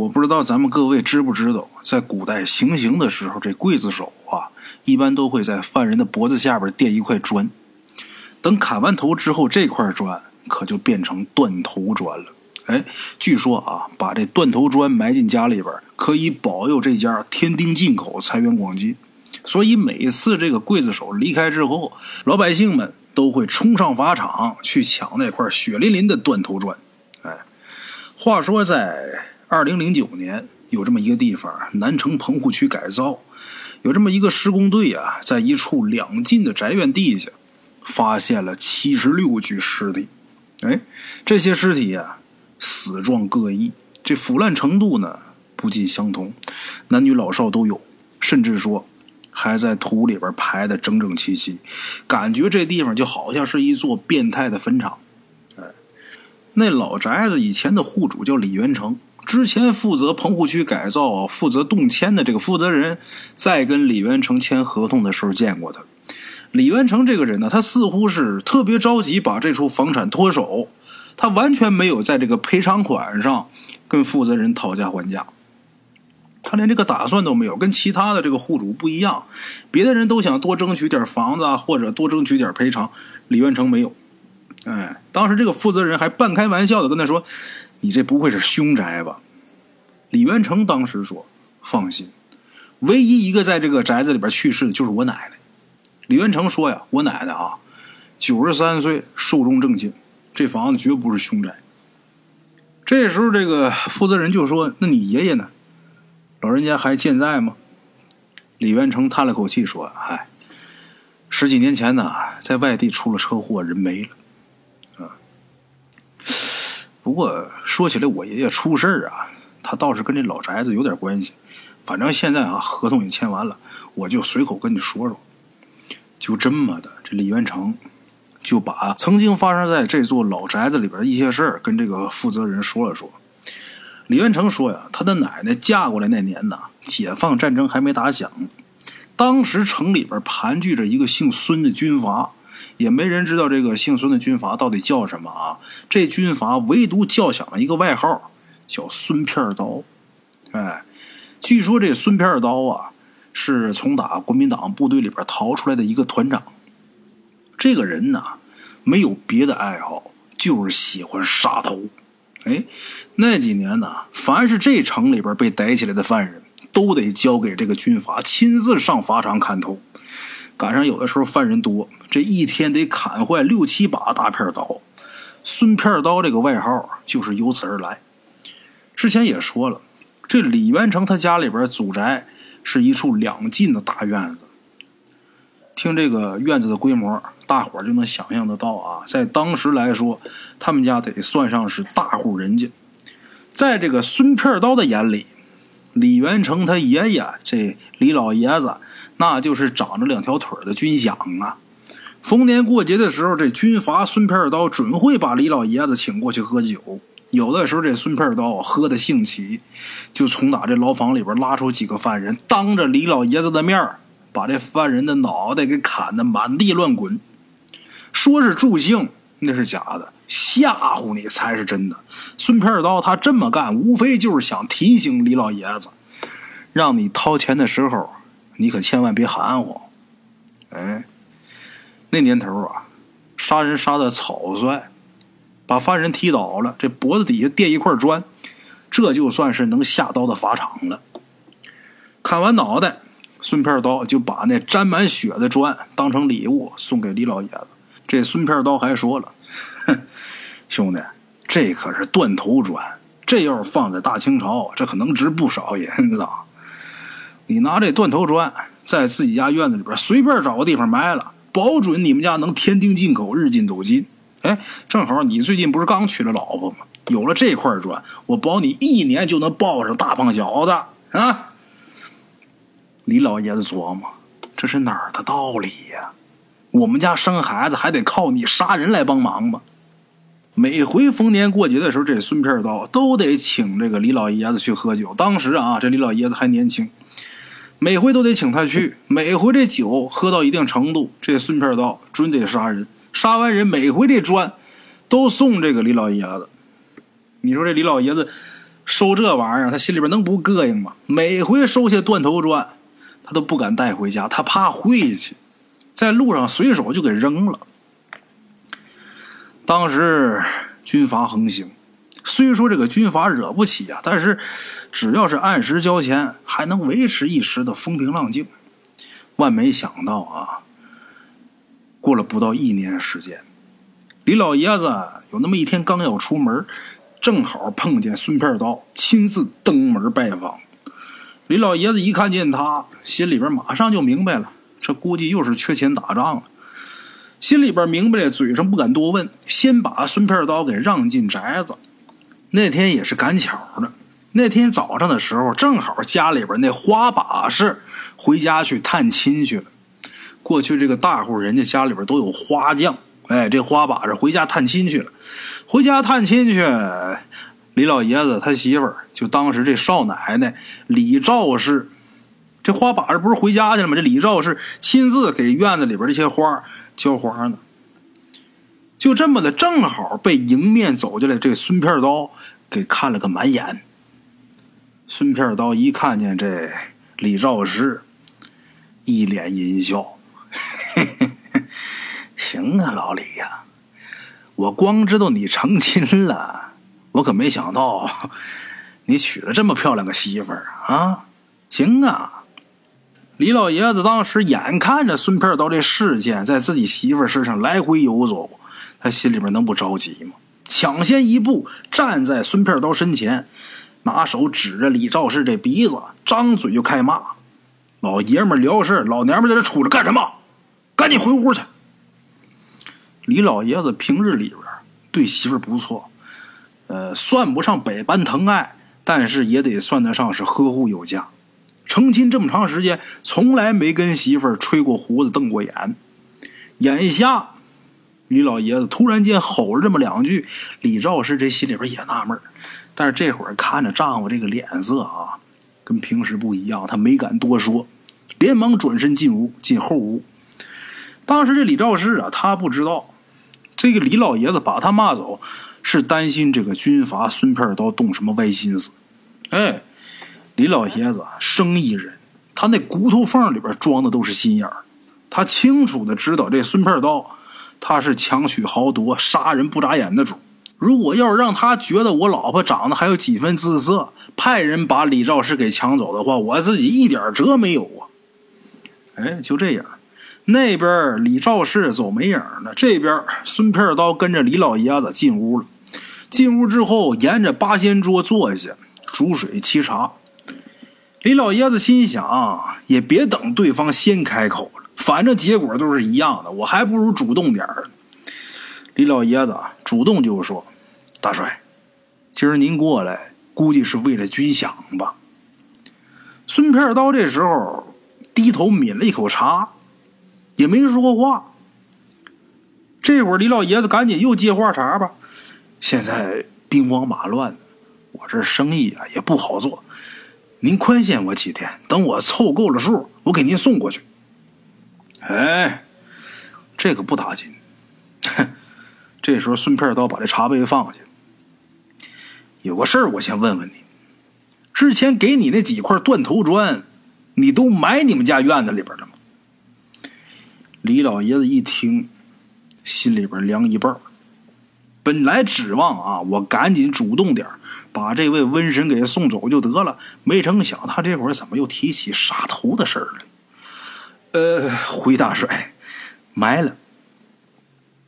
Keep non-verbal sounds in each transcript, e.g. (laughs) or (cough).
我不知道咱们各位知不知道，在古代行刑的时候，这刽子手啊，一般都会在犯人的脖子下边垫一块砖。等砍完头之后，这块砖可就变成断头砖了。哎，据说啊，把这断头砖埋进家里边，可以保佑这家天丁进口，财源广进。所以每次这个刽子手离开之后，老百姓们都会冲上法场去抢那块血淋淋的断头砖。哎，话说在。二零零九年，有这么一个地方，南城棚户区改造，有这么一个施工队啊，在一处两进的宅院地下，发现了七十六具尸体。哎，这些尸体啊，死状各异，这腐烂程度呢不尽相同，男女老少都有，甚至说还在土里边排的整整齐齐，感觉这地方就好像是一座变态的坟场。哎，那老宅子以前的户主叫李元成。之前负责棚户区改造、负责动迁的这个负责人，在跟李元成签合同的时候见过他。李元成这个人呢，他似乎是特别着急把这处房产脱手，他完全没有在这个赔偿款上跟负责人讨价还价，他连这个打算都没有。跟其他的这个户主不一样，别的人都想多争取点房子啊，或者多争取点赔偿，李元成没有。哎，当时这个负责人还半开玩笑的跟他说。你这不会是凶宅吧？李元成当时说：“放心，唯一一个在这个宅子里边去世的就是我奶奶。”李元成说：“呀，我奶奶啊，九十三岁，寿终正寝，这房子绝不是凶宅。”这时候，这个负责人就说：“那你爷爷呢？老人家还健在吗？”李元成叹了口气说：“嗨，十几年前呢，在外地出了车祸，人没了。”不过说起来，我爷爷出事儿啊，他倒是跟这老宅子有点关系。反正现在啊，合同也签完了，我就随口跟你说说。就这么的，这李元成就把曾经发生在这座老宅子里边的一些事儿跟这个负责人说了说。李元成说呀，他的奶奶嫁过来那年呐，解放战争还没打响，当时城里边盘踞着一个姓孙的军阀。也没人知道这个姓孙的军阀到底叫什么啊？这军阀唯独叫响了一个外号，叫孙片刀。哎，据说这孙片刀啊，是从打国民党部队里边逃出来的一个团长。这个人呢，没有别的爱好，就是喜欢杀头。哎，那几年呢，凡是这城里边被逮起来的犯人，都得交给这个军阀亲自上法场砍头。赶上有的时候犯人多。这一天得砍坏六七把大片刀，孙片刀这个外号就是由此而来。之前也说了，这李元成他家里边祖宅是一处两进的大院子。听这个院子的规模，大伙儿就能想象得到啊，在当时来说，他们家得算上是大户人家。在这个孙片刀的眼里，李元成他爷爷这李老爷子，那就是长着两条腿的军饷啊。逢年过节的时候，这军阀孙片刀准会把李老爷子请过去喝酒。有的时候，这孙片刀喝的兴起，就从打这牢房里边拉出几个犯人，当着李老爷子的面把这犯人的脑袋给砍得满地乱滚。说是助兴，那是假的；吓唬你才是真的。孙片刀他这么干，无非就是想提醒李老爷子，让你掏钱的时候，你可千万别含糊。哎。那年头啊，杀人杀的草率，把犯人踢倒了，这脖子底下垫一块砖，这就算是能下刀的法场了。砍完脑袋，孙片刀就把那沾满血的砖当成礼物送给李老爷子。这孙片刀还说了：“哼，兄弟，这可是断头砖，这要是放在大清朝，这可能值不少银子。你拿这断头砖在自己家院子里边随便找个地方埋了。”保准你们家能天丁进口，日进斗金。哎，正好你最近不是刚娶了老婆吗？有了这块砖，我保你一年就能抱上大胖小子啊！李老爷子琢磨，这是哪儿的道理呀？我们家生孩子还得靠你杀人来帮忙吗？每回逢年过节的时候，这孙片刀都得请这个李老爷子去喝酒。当时啊，这李老爷子还年轻。每回都得请他去，每回这酒喝到一定程度，这孙片刀准得杀人。杀完人，每回这砖都送这个李老爷子。你说这李老爷子收这玩意儿，他心里边能不膈应吗？每回收下断头砖，他都不敢带回家，他怕晦气，在路上随手就给扔了。当时军阀横行，虽说这个军阀惹不起啊，但是只要是按时交钱，还能维持一时的风平浪静。万没想到啊，过了不到一年时间，李老爷子有那么一天刚要出门。正好碰见孙片刀亲自登门拜访，李老爷子一看见他，心里边马上就明白了，这估计又是缺钱打仗了。心里边明白了，嘴上不敢多问，先把孙片刀给让进宅子。那天也是赶巧的，那天早上的时候，正好家里边那花把式回家去探亲去了。过去这个大户人家家里边都有花匠。哎，这花把式回家探亲去了，回家探亲去，李老爷子他媳妇儿就当时这少奶奶李赵氏，这花把式不是回家去了吗？这李赵氏亲自给院子里边这些花浇花呢，就这么的，正好被迎面走进来这孙片刀给看了个满眼。孙片刀一看见这李赵氏，一脸阴笑。(laughs) 行啊，老李呀，我光知道你成亲了，我可没想到你娶了这么漂亮个媳妇儿啊！行啊，李老爷子当时眼看着孙片刀这视线在自己媳妇儿身上来回游走，他心里边能不着急吗？抢先一步站在孙片刀身前，拿手指着李兆世这鼻子，张嘴就开骂：“老爷们聊事老娘们在这杵着干什么？赶紧回屋去！”李老爷子平日里边对媳妇不错，呃，算不上百般疼爱，但是也得算得上是呵护有加。成亲这么长时间，从来没跟媳妇吹过胡子、瞪过眼。眼下，李老爷子突然间吼了这么两句，李兆氏这心里边也纳闷但是这会儿看着丈夫这个脸色啊，跟平时不一样，他没敢多说，连忙转身进屋，进后屋。当时这李兆氏啊，他不知道。这个李老爷子把他骂走，是担心这个军阀孙片刀动什么歪心思。哎，李老爷子生意人，他那骨头缝里边装的都是心眼儿。他清楚的知道这孙片刀，他是强取豪夺、杀人不眨眼的主。如果要是让他觉得我老婆长得还有几分姿色，派人把李兆氏给抢走的话，我自己一点辙没有啊。哎，就这样。那边李兆氏走没影了，这边孙片刀跟着李老爷子进屋了。进屋之后，沿着八仙桌坐下，煮水沏茶。李老爷子心想，也别等对方先开口了，反正结果都是一样的，我还不如主动点儿。李老爷子主动就说：“大帅，今儿您过来，估计是为了军饷吧？”孙片刀这时候低头抿了一口茶。也没说话。这会儿李老爷子赶紧又接话茬吧。现在兵荒马乱，我这生意啊也不好做。您宽限我几天，等我凑够了数，我给您送过去。哎，这可不打紧。(laughs) 这时候顺片刀把这茶杯放下。有个事儿，我先问问你：之前给你那几块断头砖，你都埋你们家院子里边了吗？李老爷子一听，心里边凉一半本来指望啊，我赶紧主动点把这位瘟神给送走就得了。没成想，他这会儿怎么又提起杀头的事儿了？呃，回大帅，埋了。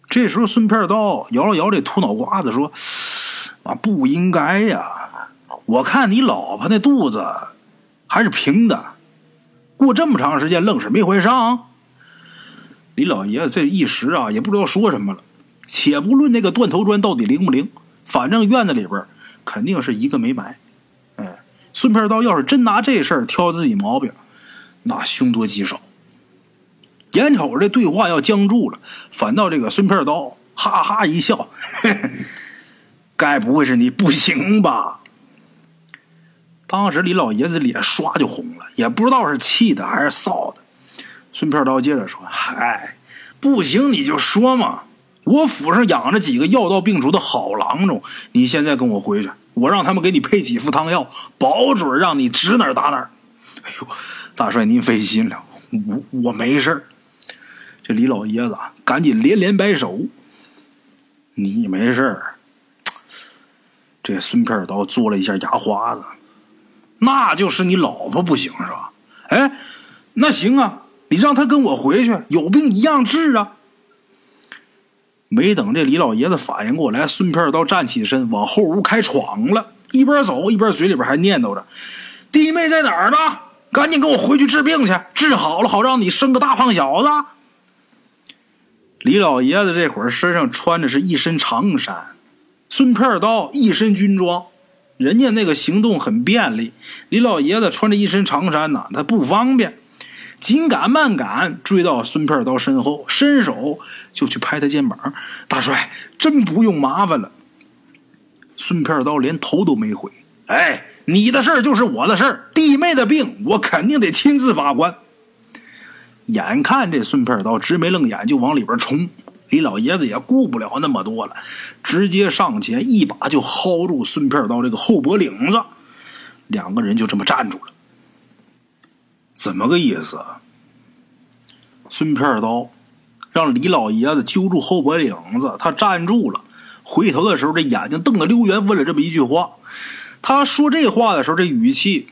这时候，孙片刀摇了摇这秃脑瓜子，说：“啊，不应该呀！我看你老婆那肚子还是平的，过这么长时间，愣是没怀上。”李老爷子这一时啊，也不知道说什么了。且不论那个断头砖到底灵不灵，反正院子里边肯定是一个没埋。哎，孙片刀要是真拿这事儿挑自己毛病，那凶多吉少。眼瞅着这对话要僵住了，反倒这个孙片刀哈哈一笑：“ (laughs) 该不会是你不行吧？”当时李老爷子脸刷就红了，也不知道是气的还是臊的。孙片刀接着说：“嗨，不行你就说嘛！我府上养着几个药到病除的好郎中，你现在跟我回去，我让他们给你配几副汤药，保准让你指哪打哪。哎呦，大帅您费心了，我我没事儿这李老爷子赶紧连连摆手。你没事儿这孙片刀做了一下牙花子，那就是你老婆不行是吧？哎，那行啊，你让他跟我回去，有病一样治啊。没等这李老爷子反应过来，孙片刀站起身，往后屋开闯了，一边走一边嘴里边还念叨着：“弟妹在哪儿呢？赶紧跟我回去治病去，治好了好让你生个大胖小子。”李老爷子这会儿身上穿的是一身长衫，孙片刀一身军装，人家那个行动很便利，李老爷子穿着一身长衫呢，他不方便。紧赶慢赶，追到孙片刀身后，伸手就去拍他肩膀。大帅，真不用麻烦了。孙片刀连头都没回。哎，你的事儿就是我的事儿，弟妹的病我肯定得亲自把关。眼看这孙片刀直眉愣眼就往里边冲，李老爷子也顾不了那么多了，直接上前一把就薅住孙片刀这个后脖领子，两个人就这么站住了。怎么个意思？孙片刀让李老爷子揪住后脖领子，他站住了，回头的时候，这眼睛瞪得溜圆，问了这么一句话。他说这话的时候，这语气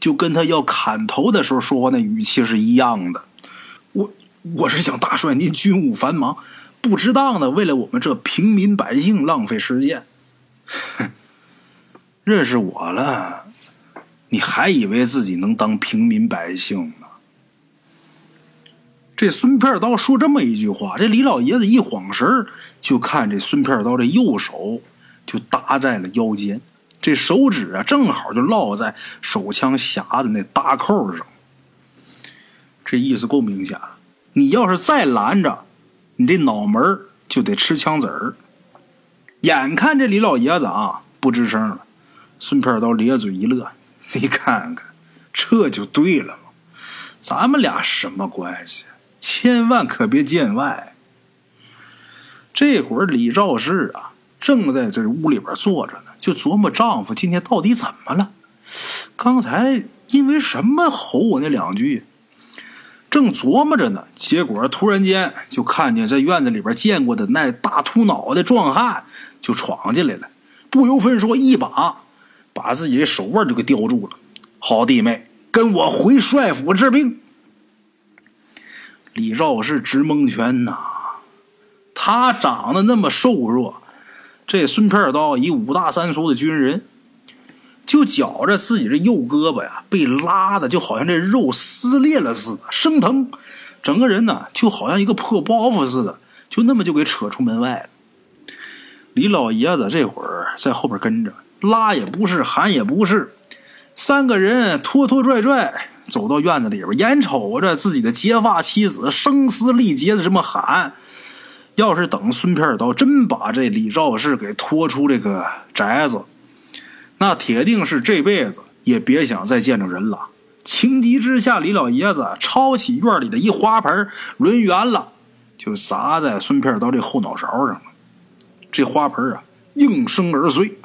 就跟他要砍头的时候说话那语气是一样的。我是想大帅您军务繁忙，不值当的为了我们这平民百姓浪费时间。(laughs) 认识我了。你还以为自己能当平民百姓呢？这孙片刀说这么一句话，这李老爷子一晃神就看这孙片刀这右手就搭在了腰间，这手指啊正好就落在手枪匣子那搭扣上。这意思够明显了，你要是再拦着，你这脑门就得吃枪子儿。眼看这李老爷子啊不吱声了，孙片刀咧嘴一乐。你看看，这就对了嘛！咱们俩什么关系？千万可别见外。这会儿李兆氏啊，正在这屋里边坐着呢，就琢磨丈夫今天到底怎么了。刚才因为什么吼我那两句？正琢磨着呢，结果突然间就看见在院子里边见过的那大秃脑袋壮汉就闯进来了，不由分说一把。把自己的手腕就给叼住了，好弟妹，跟我回帅府治病。李兆是直蒙圈呐，他长得那么瘦弱，这孙片刀以五大三粗的军人，就觉着自己这右胳膊呀被拉的就好像这肉撕裂了似的，生疼，整个人呢就好像一个破包袱似的，就那么就给扯出门外了。李老爷子这会儿在后边跟着。拉也不是，喊也不是，三个人拖拖拽拽走到院子里边，眼瞅着自己的结发妻子声嘶力竭的这么喊。要是等孙片刀真把这李兆世给拖出这个宅子，那铁定是这辈子也别想再见着人了。情急之下，李老爷子抄起院里的一花盆，抡圆了就砸在孙片刀这后脑勺上了。这花盆啊，应声而碎。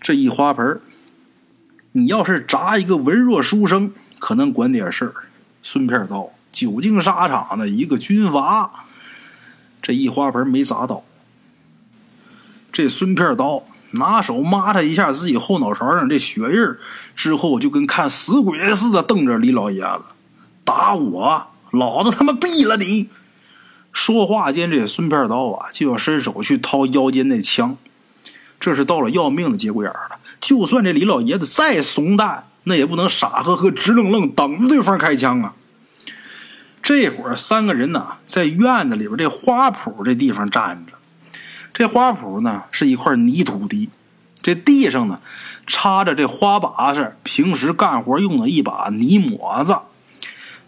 这一花盆你要是砸一个文弱书生，可能管点事儿。孙片刀久经沙场的一个军阀，这一花盆没砸到。这孙片刀拿手抹他一下自己后脑勺上这血印之后就跟看死鬼似的瞪着李老爷子：“打我，老子他妈毙了你！”说话间，这孙片刀啊就要伸手去掏腰间那枪。这是到了要命的节骨眼了，就算这李老爷子再怂蛋，那也不能傻呵呵、直愣愣等着对方开枪啊！这会儿三个人呢，在院子里边这花圃这地方站着。这花圃呢是一块泥土地，这地上呢插着这花把式，平时干活用的一把泥抹子，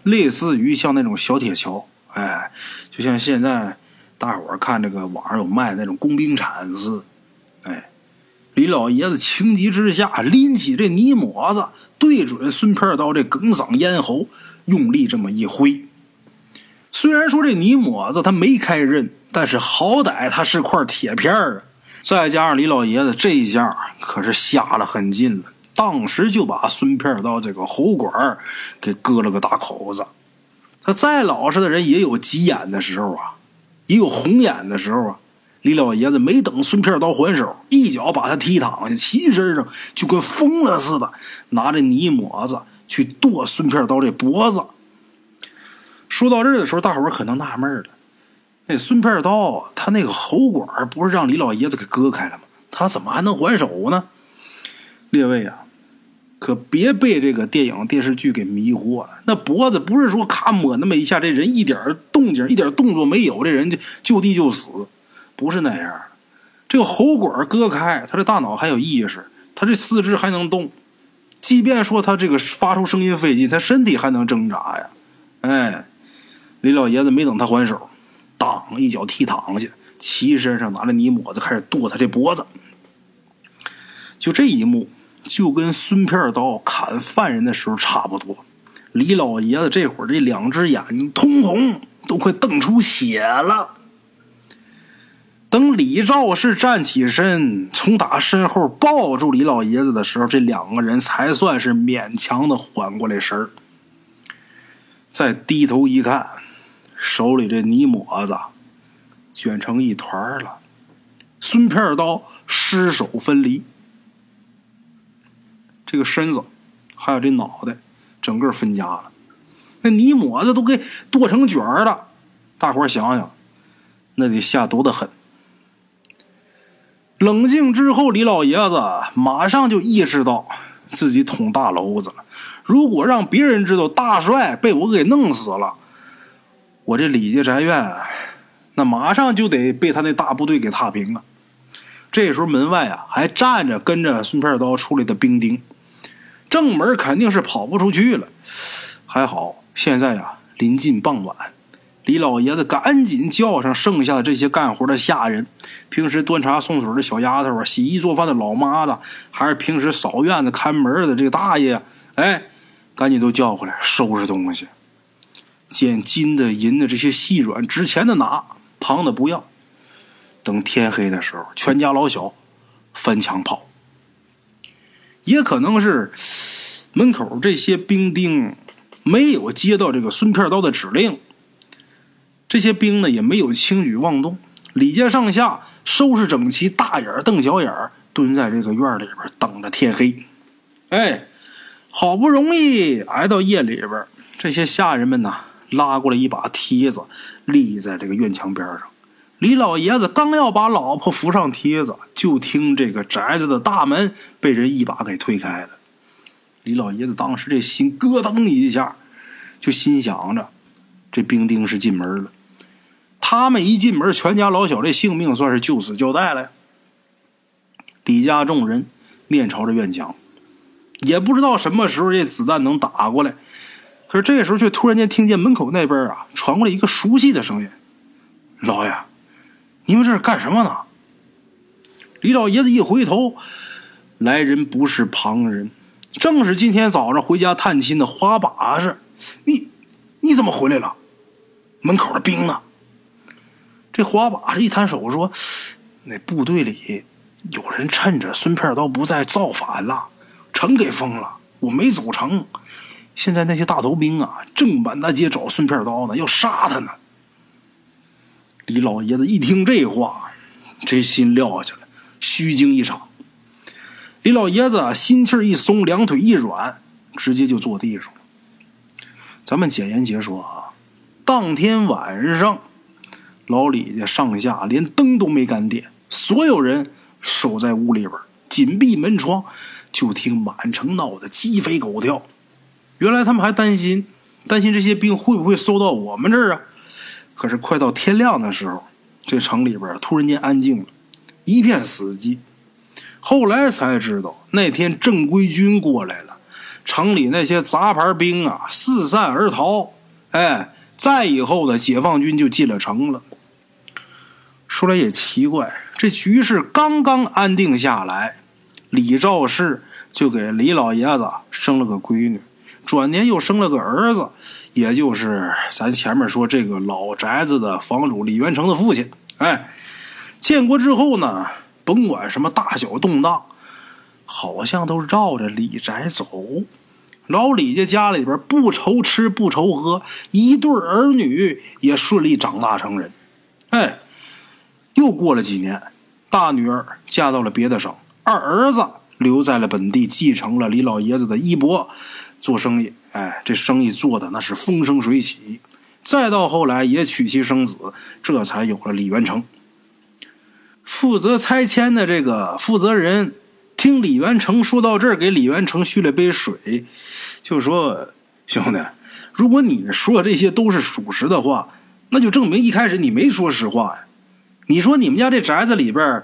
类似于像那种小铁锹。哎，就像现在大伙儿看这个网上有卖那种工兵铲似。哎，李老爷子情急之下拎起这泥抹子，对准孙片刀这哽嗓咽喉，用力这么一挥。虽然说这泥抹子它没开刃，但是好歹它是块铁片儿啊！再加上李老爷子这一下可是下了狠劲了，当时就把孙片刀这个喉管给割了个大口子。他再老实的人也有急眼的时候啊，也有红眼的时候啊。李老爷子没等孙片刀还手，一脚把他踢躺下，骑身上就跟疯了似的，拿着泥抹子去剁孙片刀这脖子。说到这儿的时候，大伙儿可能纳闷了：那孙片刀他那个喉管不是让李老爷子给割开了吗？他怎么还能还手呢？列位啊，可别被这个电影电视剧给迷惑了。那脖子不是说咔抹那么一下，这人一点动静、一点动作没有，这人就就地就死。不是那样，这个喉管割开，他这大脑还有意识，他这四肢还能动，即便说他这个发出声音费劲，他身体还能挣扎呀。哎，李老爷子没等他还手，当一脚踢躺下，骑身上拿着泥抹子开始剁他这脖子。就这一幕，就跟孙片刀砍犯人的时候差不多。李老爷子这会儿这两只眼睛通红，都快瞪出血了。等李兆氏站起身，从打身后抱住李老爷子的时候，这两个人才算是勉强的缓过来神儿。再低头一看，手里这泥抹子卷成一团了，孙片刀失手分离，这个身子还有这脑袋，整个分家了。那泥抹子都给剁成卷了，大伙想想，那得下毒的狠！冷静之后，李老爷子马上就意识到自己捅大娄子了。如果让别人知道大帅被我给弄死了，我这李家宅院那马上就得被他那大部队给踏平了。这时候门外啊还站着跟着孙片刀出来的兵丁，正门肯定是跑不出去了。还好现在呀临近傍晚。李老爷子赶紧叫上剩下的这些干活的下人，平时端茶送水的小丫头啊，洗衣做饭的老妈子，还是平时扫院子看门的这个大爷，哎，赶紧都叫回来收拾东西。捡金的银的这些细软值钱的拿，旁的不要。等天黑的时候，全家老小翻墙跑。也可能是门口这些兵丁没有接到这个孙片刀的指令。这些兵呢也没有轻举妄动，李家上下收拾整齐，大眼瞪小眼蹲在这个院里边等着天黑。哎，好不容易挨到夜里边，这些下人们呢拉过来一把梯子，立在这个院墙边上。李老爷子刚要把老婆扶上梯子，就听这个宅子的大门被人一把给推开了。李老爷子当时这心咯噔一下，就心想着，这兵丁是进门了。他们一进门，全家老小这性命算是就此交代了。李家众人面朝着院墙，也不知道什么时候这子弹能打过来。可是这时候却突然间听见门口那边啊传过来一个熟悉的声音：“老爷，你们这是干什么呢？”李老爷子一回头，来人不是旁人，正是今天早上回家探亲的花把式。你你怎么回来了？门口的兵呢？这花把式一摊手说：“那部队里有人趁着孙片刀不在造反了，城给封了。我没走成，现在那些大头兵啊，正满大街找孙片刀呢，要杀他呢。”李老爷子一听这话，这心撂下了，虚惊一场。李老爷子心气一松，两腿一软，直接就坐地上了。咱们简言结说啊，当天晚上。老李家上下连灯都没敢点，所有人守在屋里边，紧闭门窗，就听满城闹得鸡飞狗跳。原来他们还担心，担心这些兵会不会搜到我们这儿啊？可是快到天亮的时候，这城里边突然间安静了，一片死寂。后来才知道，那天正规军过来了，城里那些杂牌兵啊四散而逃。哎。再以后呢，解放军就进了城了。说来也奇怪，这局势刚刚安定下来，李兆世就给李老爷子生了个闺女，转年又生了个儿子，也就是咱前面说这个老宅子的房主李元成的父亲。哎，建国之后呢，甭管什么大小动荡，好像都绕着李宅走。老李家家里边不愁吃不愁喝，一对儿女也顺利长大成人。哎，又过了几年，大女儿嫁到了别的省，二儿子留在了本地，继承了李老爷子的衣钵，做生意。哎，这生意做的那是风生水起。再到后来也娶妻生子，这才有了李元成。负责拆迁的这个负责人。听李元成说到这儿，给李元成续了杯水，就说：“兄弟，如果你说这些都是属实的话，那就证明一开始你没说实话呀。你说你们家这宅子里边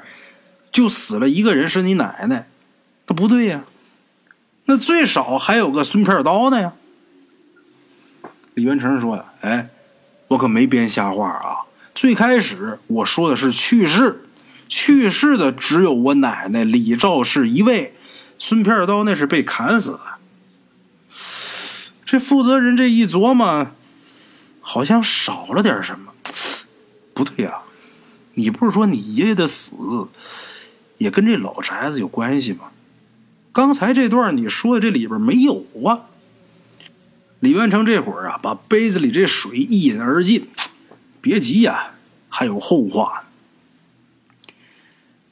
就死了一个人，是你奶奶，那不对呀。那最少还有个孙片刀的呀。”李元成说：“呀，哎，我可没编瞎话啊！最开始我说的是去世。”去世的只有我奶奶李兆氏一位，孙片刀那是被砍死的。这负责人这一琢磨，好像少了点什么。不对呀，你不是说你爷爷的死也跟这老宅子有关系吗？刚才这段你说的这里边没有啊？李元成这会儿啊，把杯子里这水一饮而尽。(tsk) 别急呀，还有后话。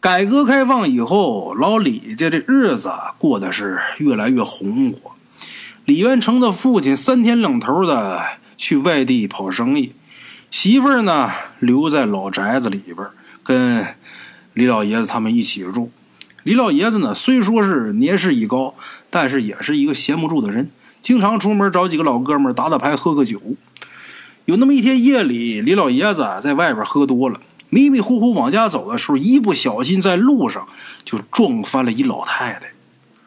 改革开放以后，老李家这日子过得是越来越红火。李元成的父亲三天两头的去外地跑生意，媳妇儿呢留在老宅子里边跟李老爷子他们一起住。李老爷子呢虽说是年事已高，但是也是一个闲不住的人，经常出门找几个老哥们打打牌、喝喝酒。有那么一天夜里，李老爷子在外边喝多了。迷迷糊糊往家走的时候，一不小心在路上就撞翻了一老太太。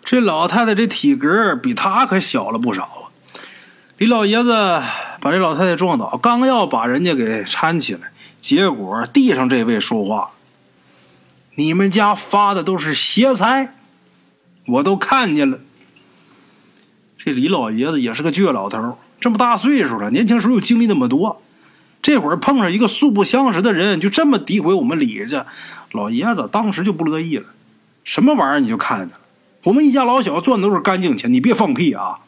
这老太太这体格比他可小了不少啊！李老爷子把这老太太撞倒，刚要把人家给搀起来，结果地上这位说话：“你们家发的都是邪财，我都看见了。”这李老爷子也是个倔老头，这么大岁数了，年轻时候又经历那么多。这会儿碰上一个素不相识的人，就这么诋毁我们李家，老爷子当时就不乐意了。什么玩意儿你就看见了？我们一家老小赚的都是干净钱，你别放屁啊！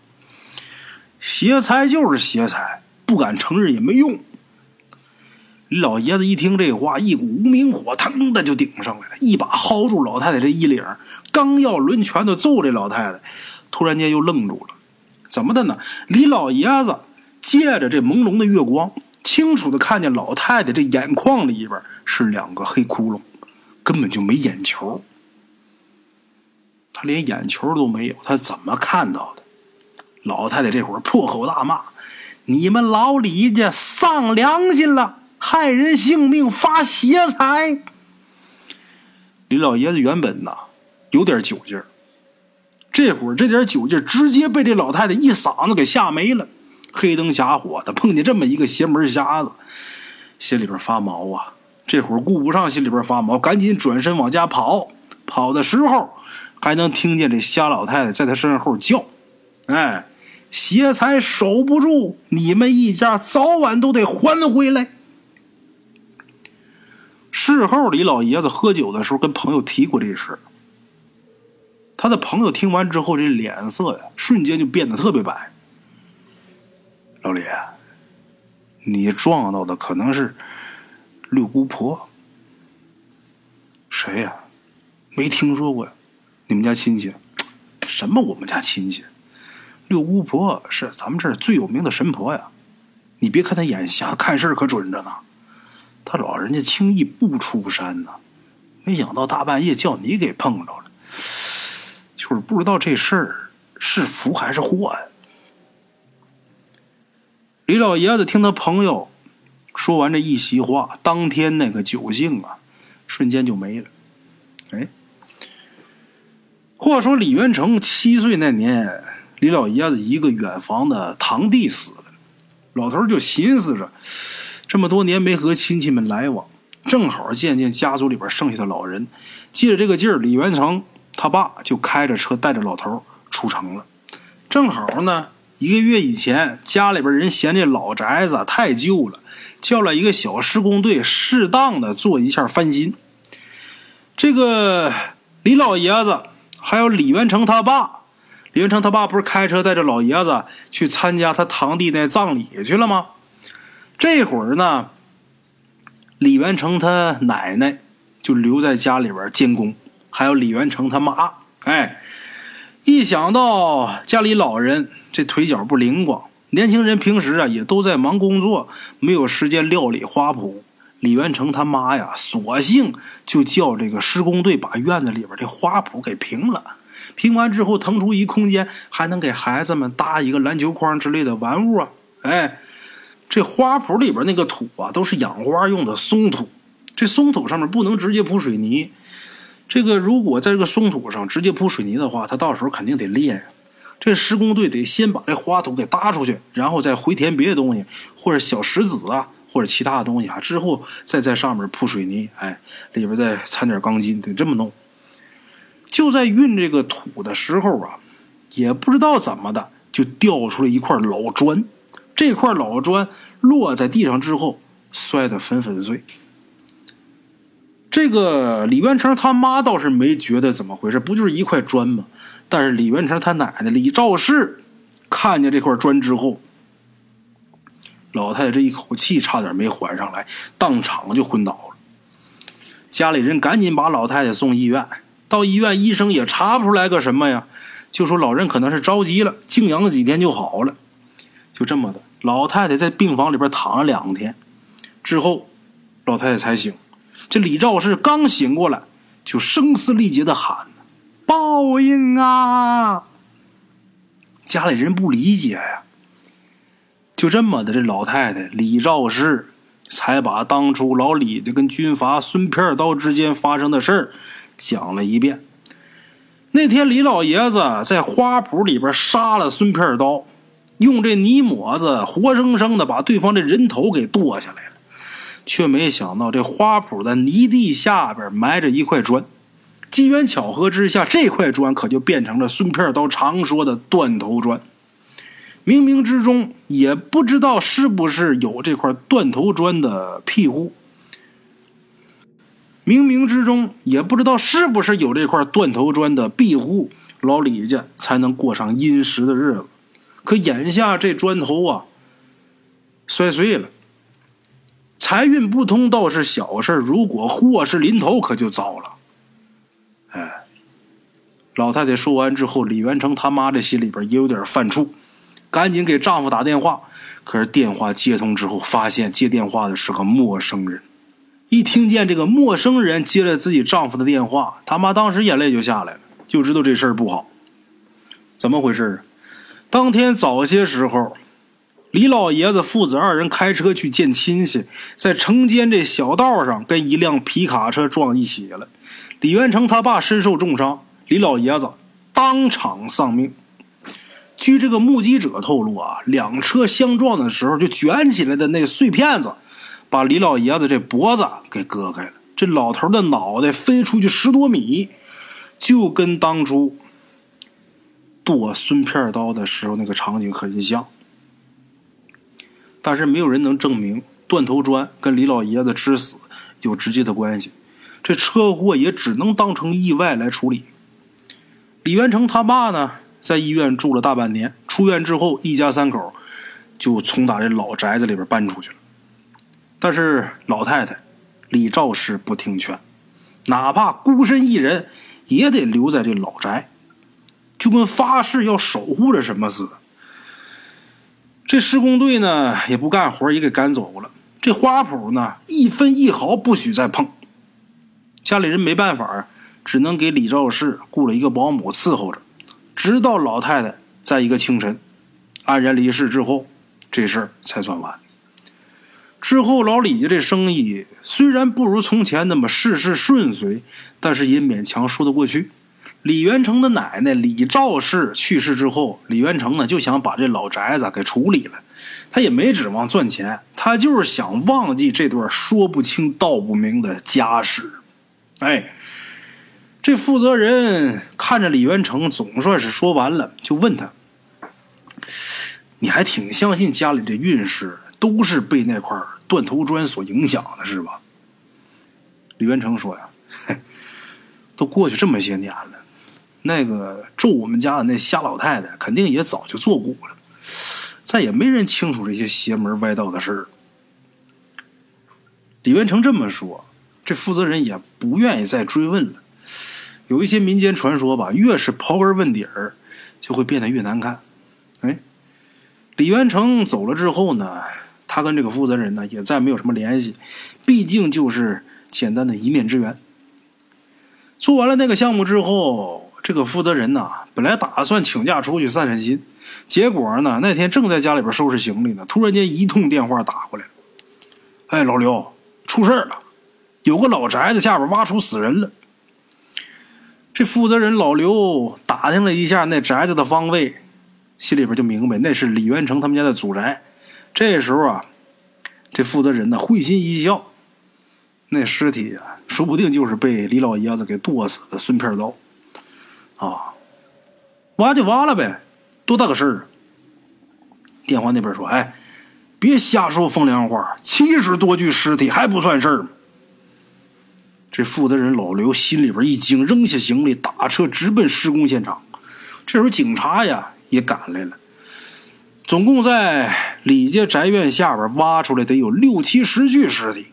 邪财就是邪财，不敢承认也没用。李老爷子一听这话，一股无名火腾的就顶上来了，一把薅住老太太这衣领，刚要抡拳头揍这老太太，突然间又愣住了。怎么的呢？李老爷子借着这朦胧的月光。清楚的看见老太太这眼眶里边是两个黑窟窿，根本就没眼球。他连眼球都没有，他怎么看到的？老太太这会儿破口大骂：“你们老李家丧良心了，害人性命发邪财！”李老爷子原本呐有点酒劲儿，这会儿这点酒劲儿直接被这老太太一嗓子给吓没了。黑灯瞎火的，碰见这么一个邪门瞎子，心里边发毛啊！这会儿顾不上心里边发毛，赶紧转身往家跑。跑的时候还能听见这瞎老太太在他身后叫：“哎，邪财守不住，你们一家早晚都得还回来。”事后，李老爷子喝酒的时候跟朋友提过这事他的朋友听完之后，这脸色呀，瞬间就变得特别白。老李，你撞到的可能是六姑婆。谁呀？没听说过呀？你们家亲戚？什么？我们家亲戚？六姑婆是咱们这儿最有名的神婆呀！你别看她眼瞎，看事可准着呢。他老人家轻易不出山呐。没想到大半夜叫你给碰着了，就是不知道这事儿是福还是祸呀。李老爷子听他朋友说完这一席话，当天那个酒兴啊，瞬间就没了。哎，话说李元成七岁那年，李老爷子一个远房的堂弟死了，老头就寻思着，这么多年没和亲戚们来往，正好见见家族里边剩下的老人，借着这个劲儿，李元成他爸就开着车带着老头出城了，正好呢。一个月以前，家里边人嫌这老宅子太旧了，叫了一个小施工队，适当的做一下翻新。这个李老爷子还有李元成他爸，李元成他爸不是开车带着老爷子去参加他堂弟那葬礼去了吗？这会儿呢，李元成他奶奶就留在家里边监工，还有李元成他妈。哎，一想到家里老人这腿脚不灵光，年轻人平时啊也都在忙工作，没有时间料理花圃。李元成他妈呀，索性就叫这个施工队把院子里边的花圃给平了。平完之后，腾出一空间，还能给孩子们搭一个篮球框之类的玩物啊！哎。这花圃里边那个土啊，都是养花用的松土。这松土上面不能直接铺水泥。这个如果在这个松土上直接铺水泥的话，它到时候肯定得裂。这施工队得先把这花土给搭出去，然后再回填别的东西，或者小石子啊，或者其他的东西啊，之后再在上面铺水泥。哎，里边再掺点钢筋，得这么弄。就在运这个土的时候啊，也不知道怎么的，就掉出来一块老砖。这块老砖落在地上之后，摔得粉粉碎。这个李元成他妈倒是没觉得怎么回事，不就是一块砖吗？但是李元成他奶奶李兆氏看见这块砖之后，老太太这一口气差点没缓上来，当场就昏倒了。家里人赶紧把老太太送医院，到医院医生也查不出来个什么呀，就说老人可能是着急了，静养几天就好了。就这么的。老太太在病房里边躺了两天，之后，老太太才醒。这李兆氏刚醒过来，就声嘶力竭的喊：“报应啊！”家里人不理解呀。就这么的，这老太太李兆氏才把当初老李家跟军阀孙片刀之间发生的事儿讲了一遍。那天李老爷子在花圃里边杀了孙片刀。用这泥抹子活生生的把对方的人头给剁下来了，却没想到这花圃的泥地下边埋着一块砖，机缘巧合之下，这块砖可就变成了孙片刀常说的断头砖。冥冥之中也不知道是不是有这块断头砖的庇护，冥冥之中也不知道是不是有这块断头砖的庇护，老李家才能过上殷实的日子。可眼下这砖头啊，摔碎了，财运不通倒是小事如果祸事临头，可就糟了。哎，老太太说完之后，李元成他妈这心里边也有点犯怵，赶紧给丈夫打电话。可是电话接通之后，发现接电话的是个陌生人。一听见这个陌生人接了自己丈夫的电话，他妈当时眼泪就下来了，就知道这事儿不好。怎么回事啊？当天早些时候，李老爷子父子二人开车去见亲戚，在城间这小道上跟一辆皮卡车撞一起了。李元成他爸身受重伤，李老爷子当场丧命。据这个目击者透露啊，两车相撞的时候，就卷起来的那碎片子，把李老爷子这脖子给割开了。这老头的脑袋飞出去十多米，就跟当初。剁孙片刀的时候，那个场景很像，但是没有人能证明断头砖跟李老爷子之死有直接的关系。这车祸也只能当成意外来处理。李元成他爸呢，在医院住了大半年，出院之后，一家三口就从打这老宅子里边搬出去了。但是老太太李兆氏不听劝，哪怕孤身一人，也得留在这老宅。就跟发誓要守护着什么似的。这施工队呢也不干活，也给赶走了。这花圃呢一分一毫不许再碰。家里人没办法，只能给李兆氏雇了一个保姆伺候着，直到老太太在一个清晨安然离世之后，这事儿才算完。之后老李家这生意虽然不如从前那么事事顺遂，但是也勉强说得过去。李元成的奶奶李兆氏去世之后，李元成呢就想把这老宅子给处理了。他也没指望赚钱，他就是想忘记这段说不清道不明的家史。哎，这负责人看着李元成，总算是说完了，就问他：“你还挺相信家里的运势都是被那块断头砖所影响的，是吧？”李元成说：“呀，(laughs) 都过去这么些年了，那个咒我们家的那瞎老太太肯定也早就做古了，再也没人清楚这些邪门歪道的事儿。李元成这么说，这负责人也不愿意再追问了。有一些民间传说吧，越是刨根问底儿，就会变得越难看。哎，李元成走了之后呢，他跟这个负责人呢也再没有什么联系，毕竟就是简单的一面之缘。做完了那个项目之后，这个负责人呢本来打算请假出去散散心，结果呢那天正在家里边收拾行李呢，突然间一通电话打过来了。哎，老刘，出事了，有个老宅子下边挖出死人了。这负责人老刘打听了一下那宅子的方位，心里边就明白那是李元成他们家的祖宅。这时候啊，这负责人呢会心一笑，那尸体。说不定就是被李老爷子给剁死的孙片刀，啊，挖就挖了呗，多大个事儿啊！电话那边说：“哎，别瞎说风凉话，七十多具尸体还不算事儿吗？”这负责人老刘心里边一惊，扔下行李，打车直奔施工现场。这时候警察呀也赶来了，总共在李家宅院下边挖出来得有六七十具尸体。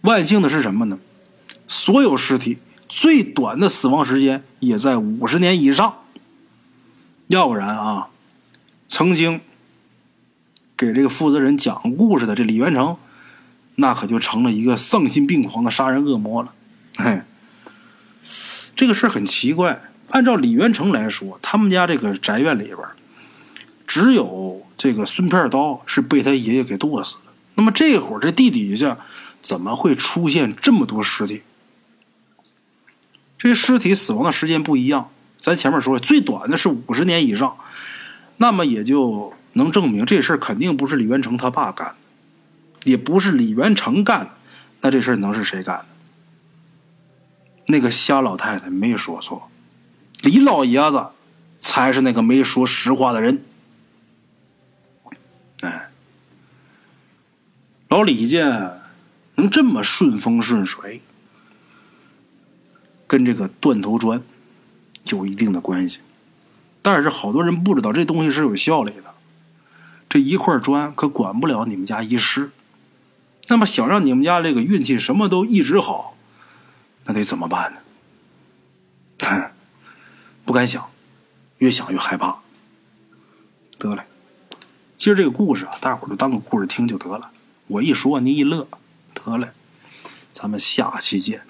万幸的是什么呢？所有尸体最短的死亡时间也在五十年以上。要不然啊，曾经给这个负责人讲故事的这李元成，那可就成了一个丧心病狂的杀人恶魔了。嘿，这个事很奇怪。按照李元成来说，他们家这个宅院里边，只有这个孙片刀是被他爷爷给剁死的。那么这会儿这地底下。怎么会出现这么多尸体？这尸体死亡的时间不一样。咱前面说了，最短的是五十年以上，那么也就能证明这事肯定不是李元成他爸干的，也不是李元成干的。那这事能是谁干的？那个瞎老太太没说错，李老爷子才是那个没说实话的人。哎，老李家。能这么顺风顺水，跟这个断头砖有一定的关系。但是好多人不知道这东西是有效力的。这一块砖可管不了你们家一师。那么想让你们家这个运气什么都一直好，那得怎么办呢？不敢想，越想越害怕。得了，其实这个故事啊，大伙儿就当个故事听就得了。我一说，你一乐。得嘞，咱们下期见。